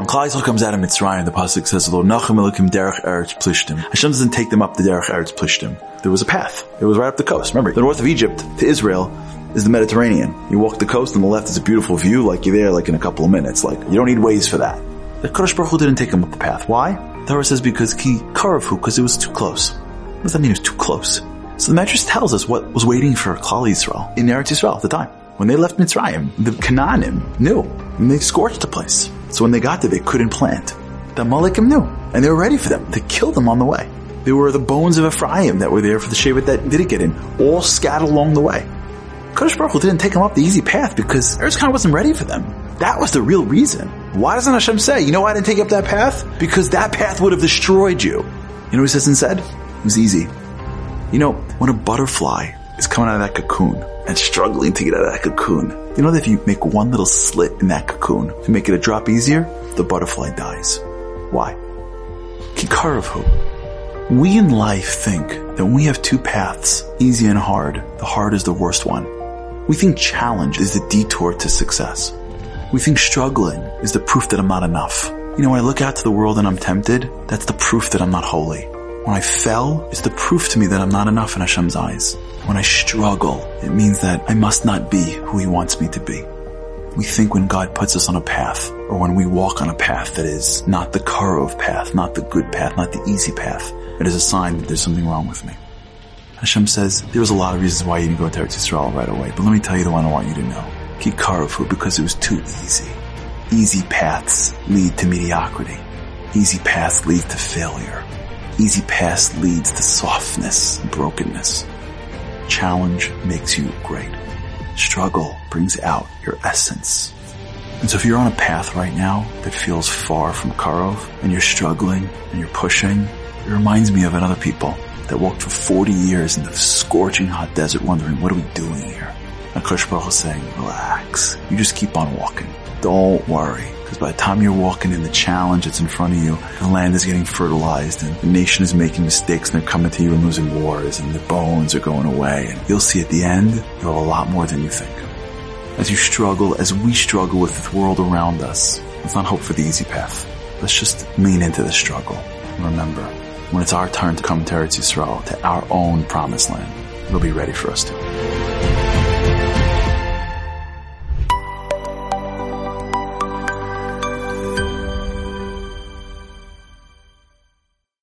When Yisrael comes out of Mitzrayim, the pasuk says, "Lo nachem Elokim derech eretz plishtim." Hashem doesn't take them up the derech eretz plishtim. There was a path. It was right up the coast. Remember, the north of Egypt to Israel is the Mediterranean. You walk the coast, on the left is a beautiful view, like you're there like in a couple of minutes. Like you don't need Waze for that. The Kodesh Baruch Hu didn't take him up the path. Why? The Torah says because he karov hu, because it was too close. What does that mean? It was too close. So the Medrash tells us what was waiting for Klal Yisrael in Eretz Yisrael at the time. When they left Mitzrayim, the Canaanim knew, and they scorched the place. So when they got there, they couldn't plant. The Amalekim knew, and they were ready for them to kill them on the way. They were the bones of Ephraim that were there for the Shevet that didn't get in, all scattered along the way. Kodesh Baruch Hu didn't take them up the easy path because Eretz wasn't ready for them. That was the real reason. Why doesn't Hashem say, you know why I didn't take up that path? Because that path would have destroyed you. You know what he says instead? It was easy. You know, when a butterfly is coming out of that cocoon and struggling to get out of that cocoon, you know that if you make one little slit in that cocoon to make it a drop easier, the butterfly dies. Why? Kikaravhu. We in life think that when we have two paths, easy and hard, the hard is the worst one. We think challenge is the detour to success. We think struggling is the proof that I'm not enough. You know, when I look out to the world and I'm tempted, that's the proof that I'm not holy. When I fell, it's the proof to me that I'm not enough in Hashem's eyes. When I struggle, it means that I must not be who He wants me to be. We think when God puts us on a path, or when we walk on a path that is not the Karov path, not the good path, not the easy path, it is a sign that there's something wrong with me. Hashem says, there was a lot of reasons why you didn't go to Eretz Yisrael right away, but let me tell you the one I want you to know. Keep Karafu because it was too easy. Easy paths lead to mediocrity. Easy paths lead to failure. Easy paths leads to softness and brokenness. Challenge makes you great. Struggle brings out your essence. And so if you're on a path right now that feels far from Karov and you're struggling and you're pushing, it reminds me of another people that walked for 40 years in the scorching hot desert wondering, what are we doing here? And Kosh Baruch is saying, relax. You just keep on walking. Don't worry. Because by the time you're walking in the challenge that's in front of you, the land is getting fertilized and the nation is making mistakes and they're coming to you and losing wars and the bones are going away. And you'll see at the end, you'll have a lot more than you think. As you struggle, as we struggle with the world around us, let's not hope for the easy path. Let's just lean into the struggle. And remember, when it's our turn to come to Eretz Yisrael, to our own promised land, we'll be ready for us to.